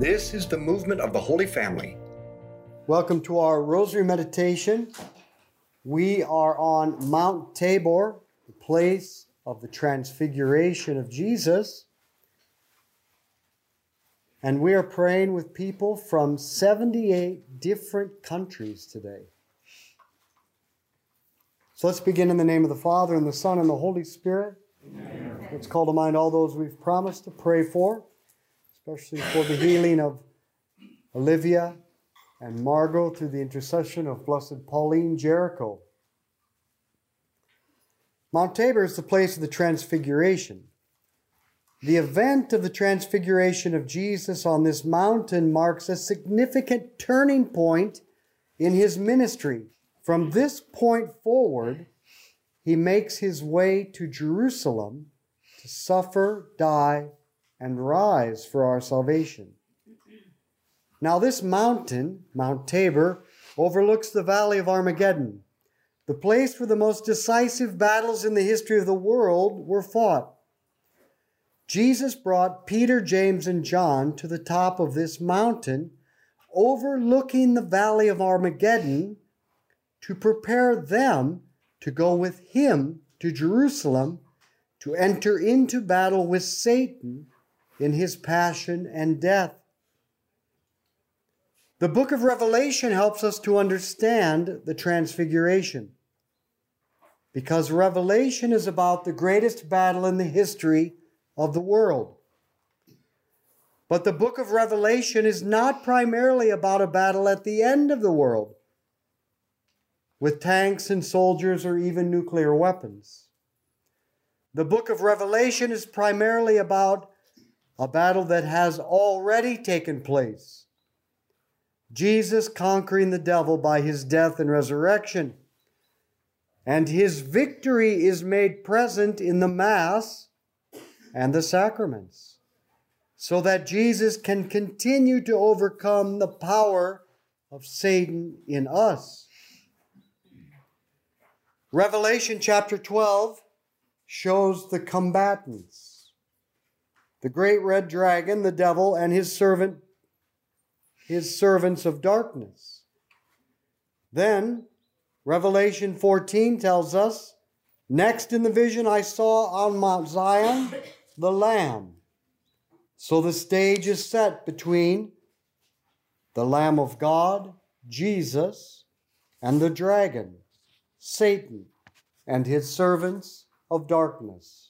This is the movement of the Holy Family. Welcome to our Rosary Meditation. We are on Mount Tabor, the place of the transfiguration of Jesus. And we are praying with people from 78 different countries today. So let's begin in the name of the Father, and the Son, and the Holy Spirit. Amen. Let's call to mind all those we've promised to pray for, especially for the healing of Olivia and Margot through the intercession of Blessed Pauline Jaricot. Mount Tabor is the place of the Transfiguration. The event of the Transfiguration of Jesus on this mountain marks a significant turning point in his ministry. From this point forward, he makes his way to Jerusalem to suffer, die, and rise for our salvation. Now, this mountain, Mount Tabor, overlooks the valley of Armageddon, the place where the most decisive battles in the history of the world were fought. Jesus brought Peter, James, and John to the top of this mountain, overlooking the valley of Armageddon, to prepare them to go with him to Jerusalem to enter into battle with Satan in his passion and death. The book of Revelation helps us to understand the transfiguration because Revelation is about the greatest battle in the history of the world. But the book of Revelation is not primarily about a battle at the end of the world with tanks and soldiers or even nuclear weapons. The book of Revelation is primarily about a battle that has already taken place. Jesus conquering the devil by his death and resurrection. And his victory is made present in the Mass and the sacraments, so that Jesus can continue to overcome the power of Satan in us. Revelation chapter 12 shows the combatants the great red dragon, the devil, and his servant, his servants of darkness. Then, Revelation 14 tells us next in the vision I saw on Mount Zion the Lamb. So the stage is set between the Lamb of God, Jesus, and the dragon, Satan, and his servants of darkness.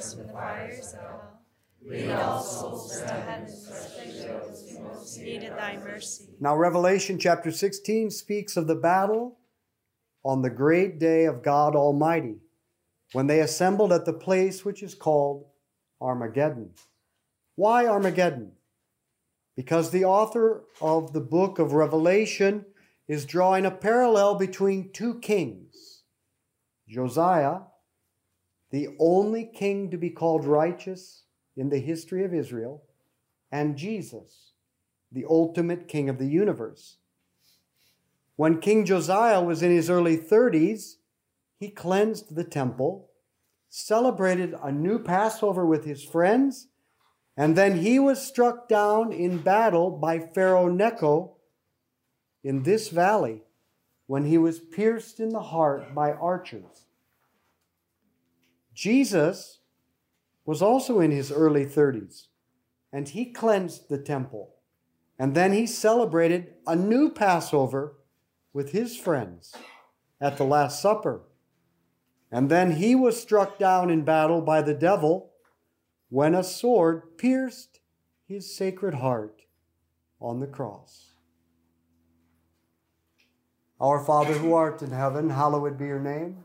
from the fires of hell. Lead all souls to heaven, especially those most thy mercy. Now, Revelation chapter 16 speaks of the battle on the great day of God Almighty when they assembled at the place which is called Armageddon. Why Armageddon? Because the author of the book of Revelation is drawing a parallel between two kings Josiah, the only king to be called righteous in the history of Israel, and Jesus, the ultimate king of the universe. When King Josiah was in his early 30s, he cleansed the temple, celebrated a new Passover with his friends, and then he was struck down in battle by Pharaoh Necho in this valley when he was pierced in the heart by archers. Jesus was also in his early 30s, and he cleansed the temple. And then he celebrated a new Passover with his friends at the Last Supper. And then he was struck down in battle by the devil when a sword pierced his sacred heart on the cross. Our Father who art in heaven, hallowed be your name.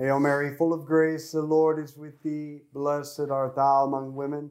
Hail Mary, full of grace, the Lord is with thee. Blessed art thou among women,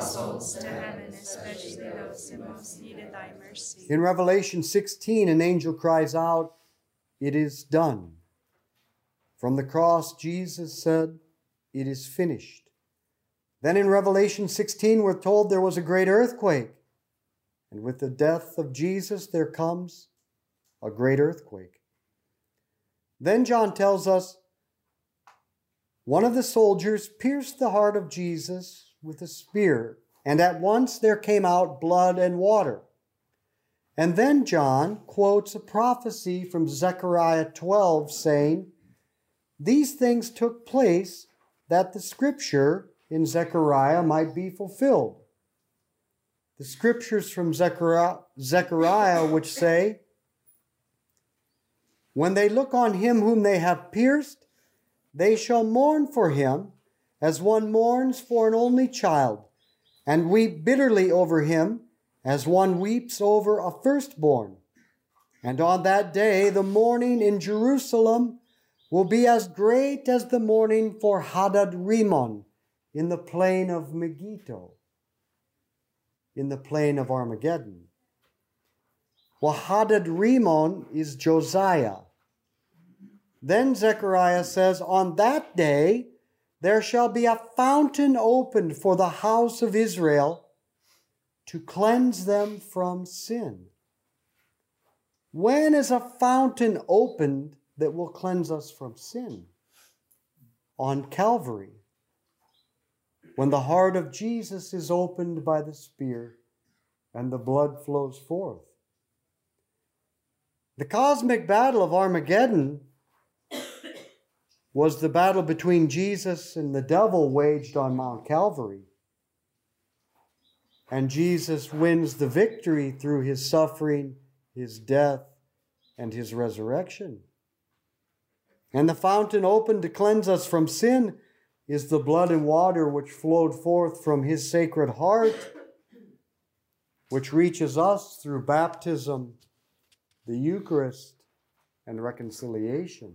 souls to heaven, especially those who most thy mercy. in Revelation 16, an angel cries out, It is done. From the cross, Jesus said, It is finished. Then in Revelation 16, we're told there was a great earthquake. And with the death of Jesus, there comes a great earthquake. Then John tells us one of the soldiers pierced the heart of Jesus with a spear, and at once there came out blood and water. And then John quotes a prophecy from Zechariah 12 saying, These things took place that the scripture in Zechariah might be fulfilled. The scriptures from Zechariah, Zechariah which say, When they look on him whom they have pierced, they shall mourn for him as one mourns for an only child, and weep bitterly over him as one weeps over a firstborn. And on that day the mourning in Jerusalem will be as great as the mourning for Hadad Rimmon in the plain of Megiddo, in the plain of Armageddon. Well, Hadad Rimmon is Josiah. Then Zechariah says, On that day there shall be a fountain opened for the house of Israel to cleanse them from sin. When is a fountain opened that will cleanse us from sin? On Calvary. When the heart of Jesus is opened by the spear and the blood flows forth. The cosmic battle of Armageddon was the battle between Jesus and the devil waged on Mount Calvary. And Jesus wins the victory through his suffering, his death, and his resurrection. And the fountain opened to cleanse us from sin is the blood and water which flowed forth from his sacred heart, which reaches us through baptism, the Eucharist, and reconciliation.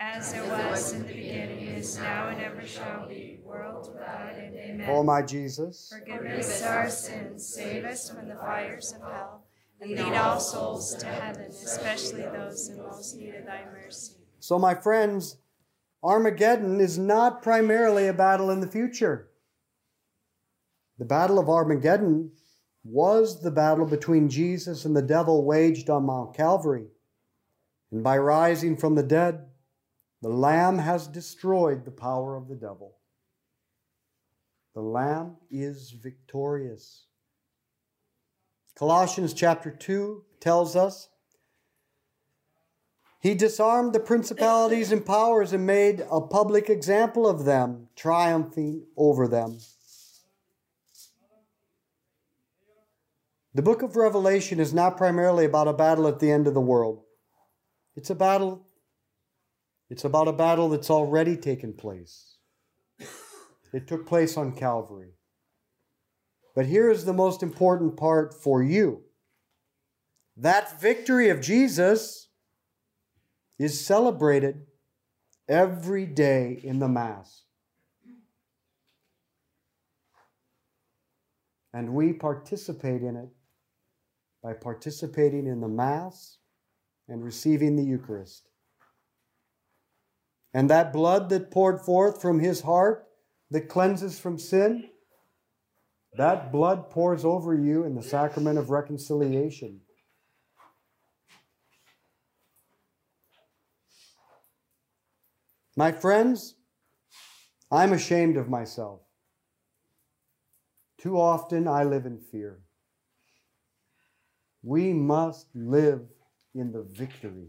As it was in the beginning, is now, and ever shall be, world without end. Amen. O my Jesus, Forgive us our sins, save us from the fires of hell, and lead all souls to heaven, especially those in most need of thy mercy. So, my friends, Armageddon is not primarily a battle in the future. The Battle of Armageddon was the battle between Jesus and the devil waged on Mount Calvary. And by rising from the dead, the Lamb has destroyed the power of the devil. The Lamb is victorious. Colossians chapter 2 tells us he disarmed the principalities and powers and made a public example of them, triumphing over them. The book of Revelation is not primarily about a battle at the end of the world. It's a battle it's about a battle that's already taken place. It took place on Calvary. But here is the most important part for you. That victory of Jesus is celebrated every day in the Mass. And we participate in it by participating in the Mass and receiving the Eucharist. And that blood that poured forth from his heart that cleanses from sin, that blood pours over you in the sacrament of reconciliation. My friends, I'm ashamed of myself. Too often I live in fear. We must live in the victory,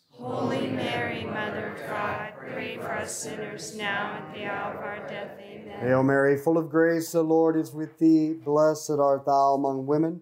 Holy Mary, Mother of God, pray for us sinners, now and at the hour of our death. Amen. Hail Mary, full of grace, the Lord is with thee. Blessed art thou among women,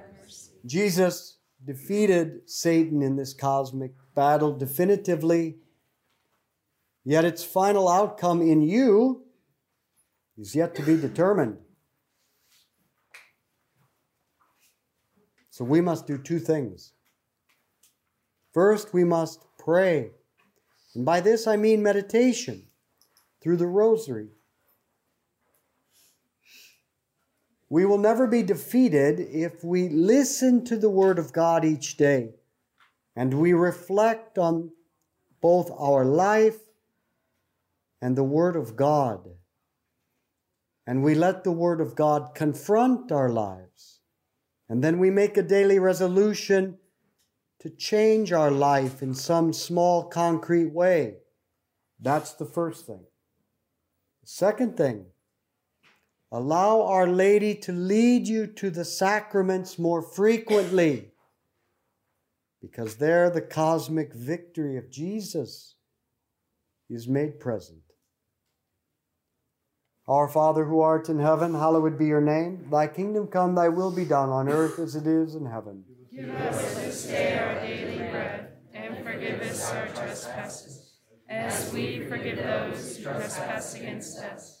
Jesus defeated Satan in this cosmic battle definitively, yet its final outcome in you is yet to be determined. So we must do two things. First, we must pray. And by this I mean meditation through the rosary. We will never be defeated if we listen to the Word of God each day and we reflect on both our life and the Word of God. And we let the Word of God confront our lives. And then we make a daily resolution to change our life in some small, concrete way. That's the first thing. Second thing, allow Our Lady to lead you to the sacraments more frequently because there the cosmic victory of Jesus is made present. Our Father who art in heaven, hallowed be your name. Thy kingdom come, thy will be done on earth as it is in heaven. Give us this day our daily bread, and forgive us our trespasses, as we forgive those who trespass against us.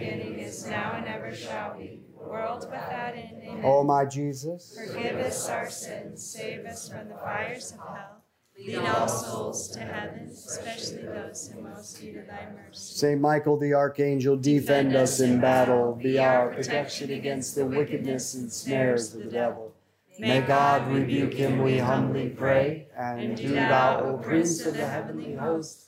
is now, and ever shall be, world without end. Amen. O my Jesus, Forgive us our sins, save us from the fires of hell. Lead all souls to heaven, especially those in most need of thy mercy. Saint Michael the Archangel, defend us in battle. Be our protection against the wickedness and snares of the devil. May God rebuke him, we humbly pray. And do thou, O Prince of the heavenly host,